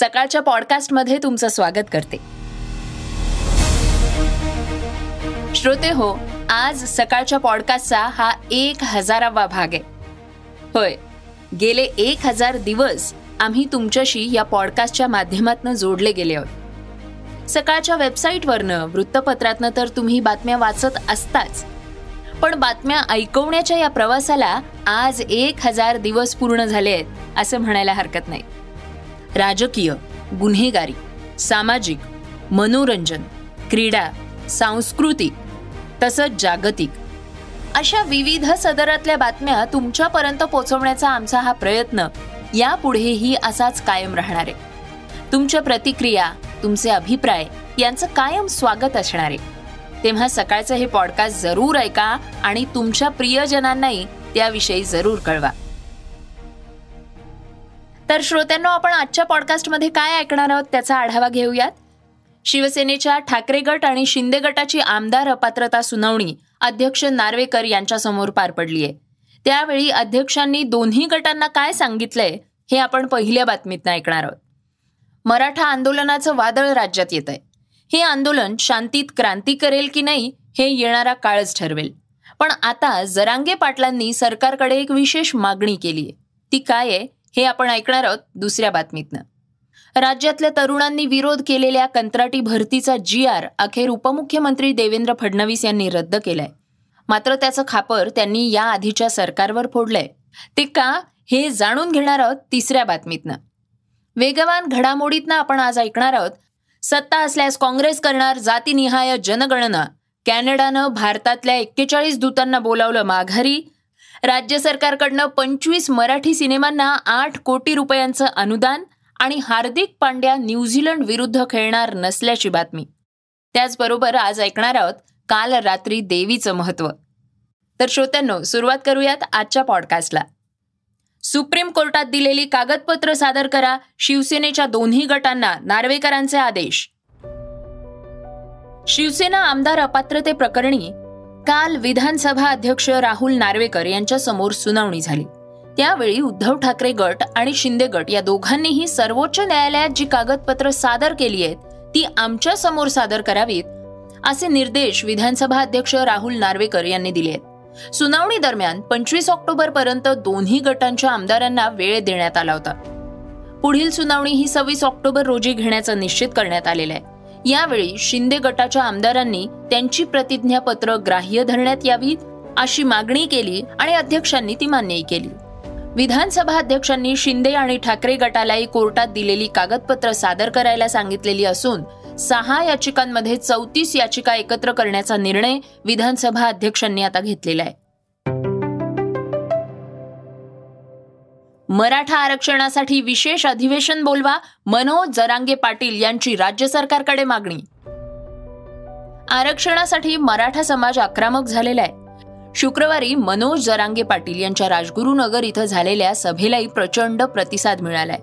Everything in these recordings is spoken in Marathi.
सकाळच्या पॉडकास्टमध्ये तुमचं स्वागत करते. श्रोते हो आज सकाळच्या पॉडकास्टचा हा एक हजारावा भाग आहे. होय गेले एक हजार दिवस आम्ही तुमच्याशी या पॉडकास्टच्या माध्यमातून जोडले गेले आहोत. सकाळच्या वेबसाईटवरनं वृत्तपत्रातनं तर तुम्ही बातम्या वाचत असताच. पण बातम्या ऐकवण्याच्या या प्रवासाला आज एक हजार दिवस पूर्ण झाले आहेत असं म्हणायला हरकत नाही. राजकीय गुन्हेगारी सामाजिक मनोरंजन क्रीडा सांस्कृतिक तसंच जागतिक. अशा विविध सदरातल्या बातम्या तुमच्यापर्यंत पोहोचवण्याचा आमचा हा प्रयत्न यापुढेही असाच कायम राहणार आहे. तुमच्या प्रतिक्रिया तुमचे अभिप्राय यांचं कायम स्वागत असणार आहे. तेव्हा सकाळचं हे पॉडकास्ट जरूर ऐका आणि तुमच्या प्रियजनांनाही त्याविषयी जरूर कळवा. तर श्रोत्यांना आपण आजच्या पॉडकास्टमध्ये काय ऐकणार आहोत त्याचा आढावा घेऊयात. शिवसेनेच्या ठाकरे गट आणि शिंदे गटाची आमदार अपात्रता सुनावणी अध्यक्ष नार्वेकर यांच्यासमोर पार पडली आहे. त्यावेळी अध्यक्षांनी दोन्ही गटांना काय सांगितलंय हे आपण पहिल्या बातमीतनं ऐकणार आहोत. मराठा आंदोलनाचं वादळ राज्यात येत आहे हे आंदोलन शांतीत क्रांती करेल की नाही हे येणारा काळच ठरवेल. पण आता जरांगे पाटलांनी सरकारकडे एक विशेष मागणी केली आहे ती काय आहे? हे आपण ऐकणार आहोत दुसऱ्या बातमीतनं. राज्यातल्या तरुणांनी विरोध केलेल्या कंत्राटी भरतीचा जी आर अखेर उपमुख्यमंत्री देवेंद्र फडणवीस यांनी रद्द केलाय. मात्र त्याचं खापर त्यांनी या आधीच्या सरकारवर फोडलंय. ते का? हे जाणून घेणार आहोत तिसऱ्या बातमीतनं. वेगवान घडामोडीतनं आपण आज ऐकणार आहोत. सत्ता असल्यास काँग्रेस करणार जातीनिहाय जनगणना. कॅनडानं भारतातल्या एक्केचाळीस दूतांना बोलावलं माघारी. राज्य सरकारकडनं पंचवीस मराठी सिनेमांना आठ कोटी रुपयांचं अनुदान आणि हार्दिक पांड्या न्यूझीलंड विरुद्ध खेळणार नसल्याची बातमी. त्याचबरोबर आज ऐकणार आहोत काल रात्री देवीचं महत्त्व तर श्रोत्यांनो सुरुवात करूयात आजच्या पॉडकास्टला. सुप्रीम कोर्टात दिलेली कागदपत्र सादर करा शिवसेनेच्या दोन्ही गटांना नार्वेकरांचे आदेश. शिवसेना आमदार अपात्रते प्रकरणी काल विधानसभा अध्यक्ष राहुल नार्वेकर यांच्या समोर सुनावणी झाली. त्यावेळी उद्धव ठाकरे गट आणि शिंदे गट या दोघांनीही सर्वोच्च न्यायालयात जी कागदपत्र सादर केली आहेत ती आमच्यासमोर सादर करावीत असे निर्देश विधानसभा अध्यक्ष राहुल नार्वेकर यांनी दिले आहेत. सुनावणी दरम्यान पंचवीस ऑक्टोबर पर्यंत दोन्ही गटांच्या आमदारांना वेळ देण्यात आला होता. पुढील सुनावणी ही सव्वीस ऑक्टोबर रोजी घेण्याचं निश्चित करण्यात आलेलं आहे. यावेळी शिंदे गटाच्या आमदारांनी त्यांची प्रतिज्ञापत्र ग्राह्य धरण्यात यावी अशी मागणी केली आणि अध्यक्षांनी ती मान्यही केली. विधानसभा अध्यक्षांनी शिंदे आणि ठाकरे गटालाही कोर्टात दिलेली कागदपत्र सादर करायला सांगितलेली असून सहा याचिकांमध्ये चौतीस याचिका एकत्र करण्याचा निर्णय विधानसभा अध्यक्षांनी आता घेतलेला आहे. मराठा आरक्षणासाठी विशेष अधिवेशन बोलवा मनोज जरांगे पाटील यांची राज्य सरकारकडे मागणी. आरक्षणासाठी मराठा समाज आक्रमक झालेला आहे. शुक्रवारी मनोज जरांगे पाटील यांच्या राजगुरुनगर इथं झालेल्या सभेलाही प्रचंड प्रतिसाद मिळालाय.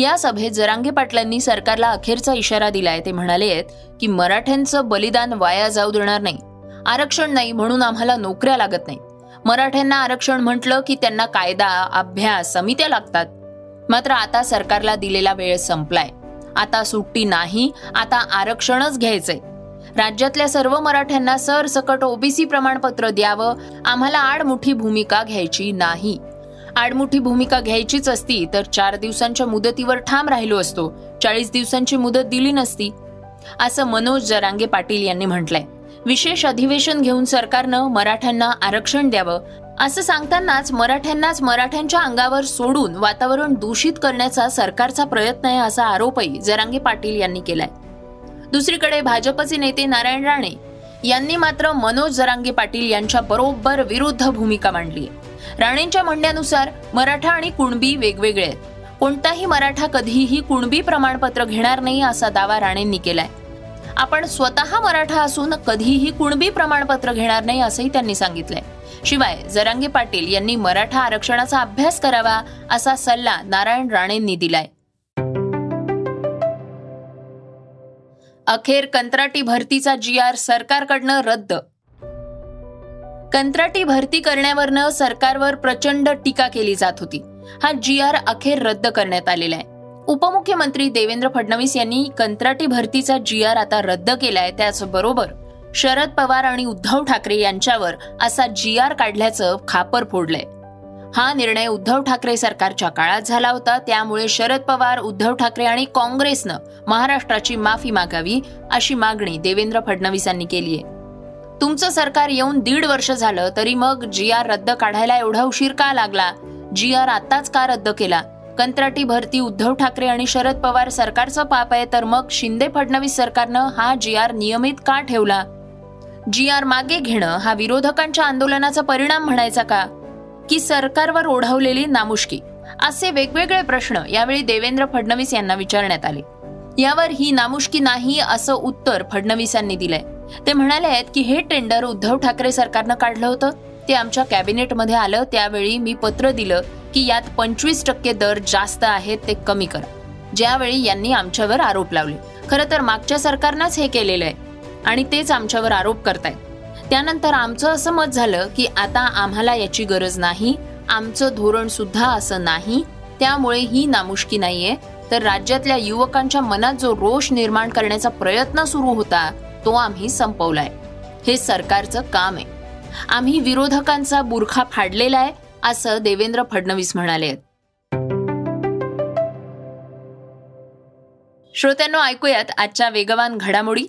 या सभेत जरांगे पाटलांनी सरकारला अखेरचा इशारा दिलाय ते म्हणाले आहेत की मराठ्यांचं बलिदान वाया जाऊ देणार नाही. आरक्षण नाही म्हणून आम्हाला नोकऱ्या लागत नाही मराठ्यांना आरक्षण म्हटलं की त्यांना कायदा अभ्यास समित्या लागतात. मात्र आता सरकारला दिलेला वेळ संपलाय. आता सुट्टी नाही आता आरक्षणच घ्यायचंय. राज्यातल्या सर्व मराठ्यांना सरसकट ओबीसी प्रमाणपत्र द्यावं आम्हाला आडमुठी भूमिका घ्यायची नाही. आडमुठी भूमिका घ्यायचीच असती तर चार दिवसांच्या मुदतीवर ठाम राहिलो असतो. चाळीस दिवसांची मुदत दिली नसती. असं मनोज जरांगे पाटील यांनी म्हटलंय. विशेष अधिवेशन घेऊन सरकारनं मराठ्यांना आरक्षण द्यावं असं सांगतानाच मराठ्यांनाच मराठ्यांच्या अंगावर सोडून वातावरण दूषित करण्याचा सरकारचा प्रयत्न आहे असा आरोपही जरांगे पाटील यांनी केलाय. दुसरीकडे भाजपचे नेते नारायण राणे यांनी मात्र मनोज जरांगे पाटील यांच्या बरोबर विरुद्ध भूमिका मांडली राणेंच्या म्हणण्यानुसार मराठा आणि कुणबी वेगवेगळे आहेत. कोणताही मराठा कधीही कुणबी प्रमाणपत्र घेणार नाही असा दावा राणेंनी केलाय. आपण स्वतः मराठा असून कधीही कुणबी प्रमाणपत्र घेणार नाही असंही त्यांनी सांगितलंय. शिवाय जरांगे पाटील यांनी मराठा आरक्षणाचा अभ्यास करावा असा सल्ला नारायण राणेंनी दिलाय. अखेर कंत्राटी भरतीचा जी आर सरकारकडनं रद्द. कंत्राटी भरती करण्यावरनं सरकारवर प्रचंड टीका केली जात होती. हा जी आर अखेर रद्द करण्यात आलेला आहे. उपमुख्यमंत्री देवेंद्र फडणवीस यांनी कंत्राटी भरतीचा जी आर आता रद्द केलाय. त्याचबरोबर शरद पवार आणि उद्धव ठाकरे यांच्यावर असा जी आर काढल्याचं खापर फोडलंय. हा निर्णय उद्धव ठाकरे सरकारच्या काळात झाला होता. त्यामुळे शरद पवार उद्धव ठाकरे आणि काँग्रेसनं महाराष्ट्राची माफी मागावी अशी मागणी देवेंद्र फडणवीसांनी केली आहे तुमचं सरकार येऊन दीड वर्ष झालं तरी मग जी आर रद्द काढायला एवढा उशीर का लागला? जी आर आताच का रद्द केला? कंत्राटी भरती उद्धव ठाकरे आणि शरद पवार सरकारचं पाप आहे तर मग शिंदे फडणवीस सरकारनं हा जी आर नियमित का ठेवला? जी आर मागे घेणं हा विरोधकांच्या आंदोलनाचा परिणाम म्हणायचा का? की सरकारवर ओढवलेली नामुष्की? असे वेगवेगळे प्रश्न यावेळी देवेंद्र फडणवीस यांना विचारण्यात आले. यावर ही नामुष्की नाही असं उत्तर फडणवीसांनी दिलंय. ते म्हणाले आहेत की हे टेंडर उद्धव ठाकरे सरकारनं काढलं होतं. ते आमच्या कॅबिनेटमध्ये आलं त्यावेळी मी पत्र दिलं. की यात पंचवीस टक्के दर जास्त आहेत ते कमी करा. ज्यावेळी यांनी आमच्यावर आरोप लावले. खरं तर मागच्या सरकारनंच हे केलेलं आहे आणि तेच आमच्यावर आरोप करतायत. त्यानंतर आमचं असं मत झालं की आता आम्हाला याची गरज नाही आमचं धोरण सुद्धा असं नाही त्यामुळे ही नामुष्की नाहीये. तर राज्यातल्या युवकांच्या मनात जो रोष निर्माण करण्याचा प्रयत्न सुरू होता तो आम्ही संपवलाय. हे सरकारचं काम आहे. आम्ही विरोधकांचा बुरखा फाडलेला आहे असं देवेंद्र फडणवीस म्हणाले. श्रोत्यांनो ऐकूयात आजच्या वेगवान घडामोडी.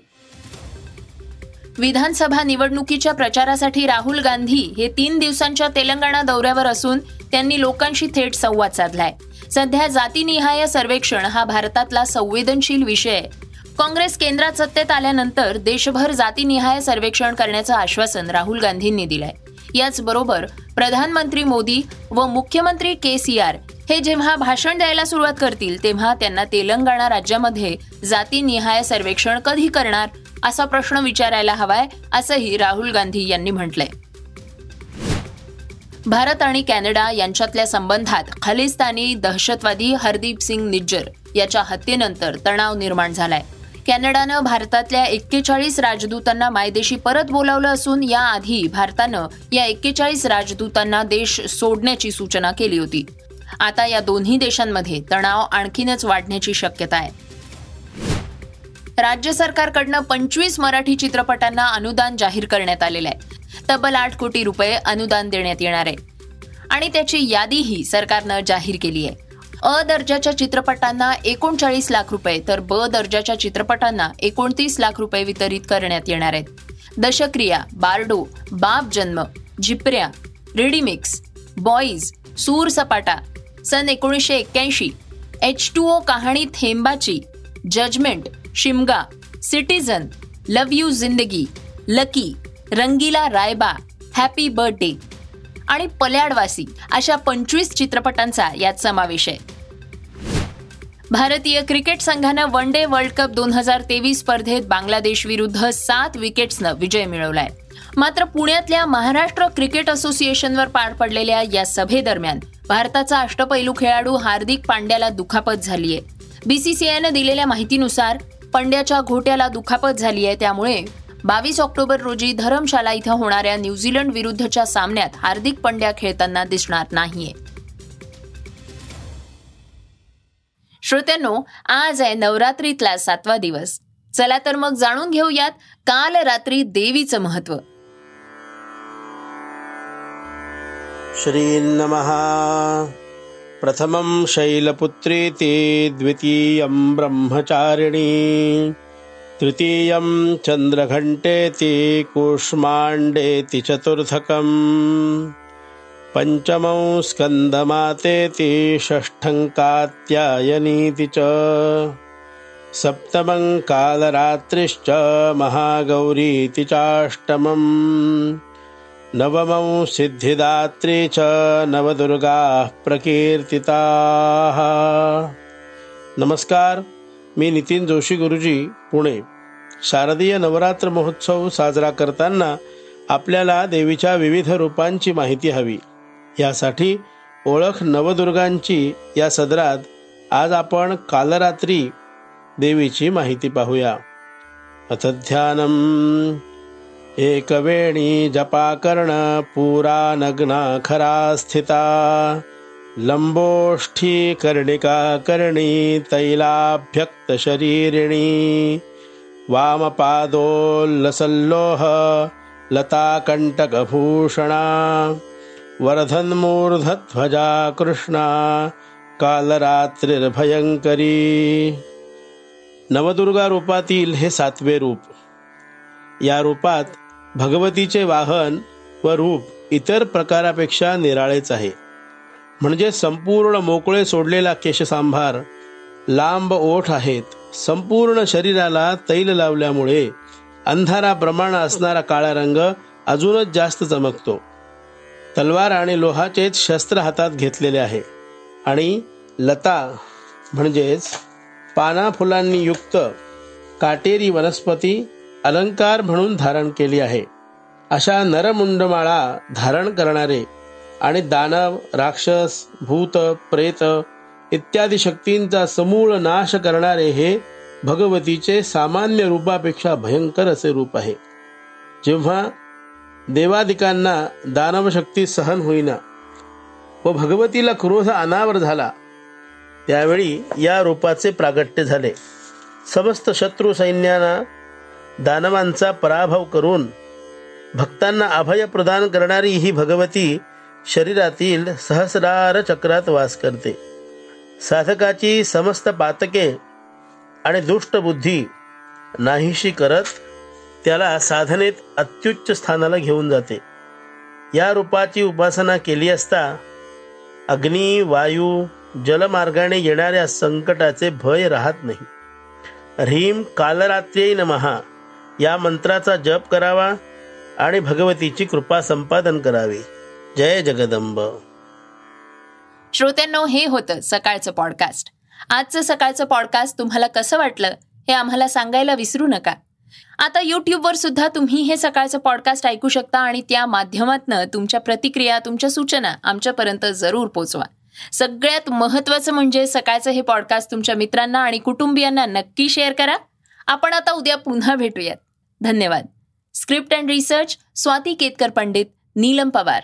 विधानसभा निवडणुकीच्या प्रचारासाठी राहुल गांधी हे तीन दिवसांच्या तेलंगणा दौऱ्यावर असून त्यांनी लोकांशी थेट संवाद साधलाय. सध्या जातीनिहाय सर्वेक्षण हा भारतातला संवेदनशील विषय आहे. काँग्रेस केंद्रात सत्तेत आल्यानंतर देशभर जातीनिहाय सर्वेक्षण करण्याचं आश्वासन राहुल गांधींनी दिलंय. याचबरोबर प्रधानमंत्री मोदी व मुख्यमंत्री के सी आर हे जेव्हा भाषण द्यायला सुरुवात करतील तेव्हा त्यांना तेलंगणा राज्यामध्ये जातीनिहाय सर्वेक्षण कधी करणार असा प्रश्न विचारायला हवाय असंही राहुल गांधी यांनी म्हटलंय. भारत आणि कॅनडा यांच्यातल्या संबंधात खालिस्तानी दहशतवादी हरदीप सिंग निज्जर याच्या हत्येनंतर तणाव निर्माण झालाय. कॅनडानं भारतातल्या एक्केचाळीस राजदूतांना मायदेशी परत बोलावलं असून याआधी भारतानं या एक्केचाळीस राजदूतांना देश सोडण्याची सूचना केली होती. आता या दोन्ही देशांमध्ये तणाव आणखीनच वाढण्याची शक्यता आहे. राज्य सरकारकडनं पंचवीस मराठी चित्रपटांना अनुदान जाहीर करण्यात आलेलं आहे. तब्बल आठ कोटी रुपये अनुदान देण्यात येणार आहे. आणि त्याची यादीही सरकारनं जाहीर केली आहे. अ दर्जाच्या चित्रपटांना एकोणचाळीस लाख रुपये तर ब दर्जाच्या चित्रपटांना एकोणतीस लाख रुपये वितरित करण्यात येणार आहेत. दशक्रिया बार्डो बाप जन्म झिपऱ्या रेडीमिक्स बॉईज सूर सपाटा सन एकोणीसशे एक्क्याऐंशी H two O Kahani Thembachi judgment Shimga citizen love you Zindagi lucky Rangeela Raiba happy birthday. आणि पल्याडवासी अशा पंचवीस चित्रपटांचा यात समावेश आहे. भारतीय क्रिकेट संघानं वन डे वर्ल्ड कप दोन हजार तेवीस स्पर्धेत बांगलादेश विरुद्ध सात विकेट्सनं विजय मिळवलाय. मात्र पुण्यातल्या महाराष्ट्र क्रिकेट असोसिएशनवर पार पडलेल्या या सभेदरम्यान भारताचा अष्टपैलू खेळाडू हार्दिक पांड्याला दुखापत झालीय. बीसीसीआयनं दिलेल्या माहितीनुसार पंड्याच्या घोट्याला दुखापत झाली आहे त्यामुळे बावीस ऑक्टोबर रोजी धरमशाला इथं होणाऱ्या न्यूझीलंड विरुद्धच्या सामन्यात हार्दिक पंड्या खेळताना दिसणार नाहीये. श्रोत्यांनो आज आहे नवरात्रीतला सातवा दिवस. चला तर मग जाणून घेऊयात काल रात्री देवीचं महत्त्व श्रीन्नमः प्रथमं शैलपुत्रीति द्वितीयं ब्रह्मचारिणी. तृतीयं चन्द्रघण्टेति कूष्माण्डेति चतुर्थकम् पञ्चमौ स्कन्दमातेति षष्ठं कात्यायनीति च सप्तमं कालरात्रिश्च महागौरीति चाष्टमम् नवमं सिद्धिदात्री च नवदुर्गाः प्रकीर्तिताः। नमस्कार मी नितीन जोशी गुरुजी पुणे. शारदीय नवरात्र महोत्सव साजरा करताना आपल्याला देवीच्या विविध रूपांची माहिती हवी. यासाठी ओळख नवदुर्गांची या सदरात आज आपण कालरात्री देवीची माहिती पाहूया. अथ ध्यानम एकवेणी जपाकर्ण पुरा नग्ना खरा स्थिता. लंबोष्ठी कर्णिका कर्णी तैलाभ्यक्त शरीरिणी वामपादोल्लसल्लोह लताकण्टकभूषणा। वर्धन्मूर्धध्वजा कृष्णा कालरात्रिर्भयंकरी नवदुर्गा रूपातील हे सातवे रूप या रूपात भगवतीचे वाहन व रूप इतर प्रकारापेक्षा निराळेच आहे. म्हणजे संपूर्ण मोकळे सोडलेला केशसांभार लांब ओठ आहेत. संपूर्ण शरीराला तैल लावल्यामुळे अंधाराप्रमाणे असणारा काळा रंग अजूनच जास्त चमकतो. तलवार आणि लोहाचेच शस्त्र हातात घेतलेले आहे. आणि लता म्हणजेच पाना फुलांनी युक्त काटेरी वनस्पती अलंकार म्हणून धारण केली आहे. अशा नरमुंडमाळा धारण करणारे आणि दानव राक्षस भूत प्रेत इत्यादी शक्तींचा समूळ नाश करणारे हे भगवतीचे सामान्य रूपापेक्षा भयंकर असे रूप आहे. जेव्हा देवादिकांना दानवशक्ती सहन होईना व भगवतीला क्रोध अनावर झाला त्यावेळी या रूपाचे प्रागट्य झाले. समस्त शत्रू सैन्यांना दानवांचा पराभव करून भक्तांना अभय प्रदान करणारी ही भगवती शरीरातील सहस्रार चक्रात वास करते. साधकाची समस्त पातके आणि दुष्ट बुद्धी नाहीशी करत त्याला साधनेत अत्युच्च स्थानाला घेऊन जाते. या रूपाची उपासना केली असता अग्नी वायू जलमार्गाने येणाऱ्या संकटाचे भय राहत नाही. ह्रीम कालरात्री नमहा. या मंत्राचा जप करावा आणि भगवतीची कृपा संपादन करावी. जय जगदंब. श्रोत्यांनो हे होतं सकाळचं पॉडकास्ट आजचं सकाळचं पॉडकास्ट तुम्हाला कसं वाटलं हे आम्हाला सांगायला विसरू नका. आता यूट्यूबवर सुद्धा तुम्ही हे सकाळचं पॉडकास्ट ऐकू शकता आणि त्या माध्यमातनं तुमच्या प्रतिक्रिया तुमच्या सूचना आमच्यापर्यंत जरूर पोचवा. सगळ्यात महत्वाचं म्हणजे सकाळचं हे पॉडकास्ट तुमच्या मित्रांना आणि कुटुंबियांना नक्की शेअर करा. आपण आता उद्या पुन्हा भेटूयात. धन्यवाद. Script and research Swati Ketkar Pandit Neelam Pawar.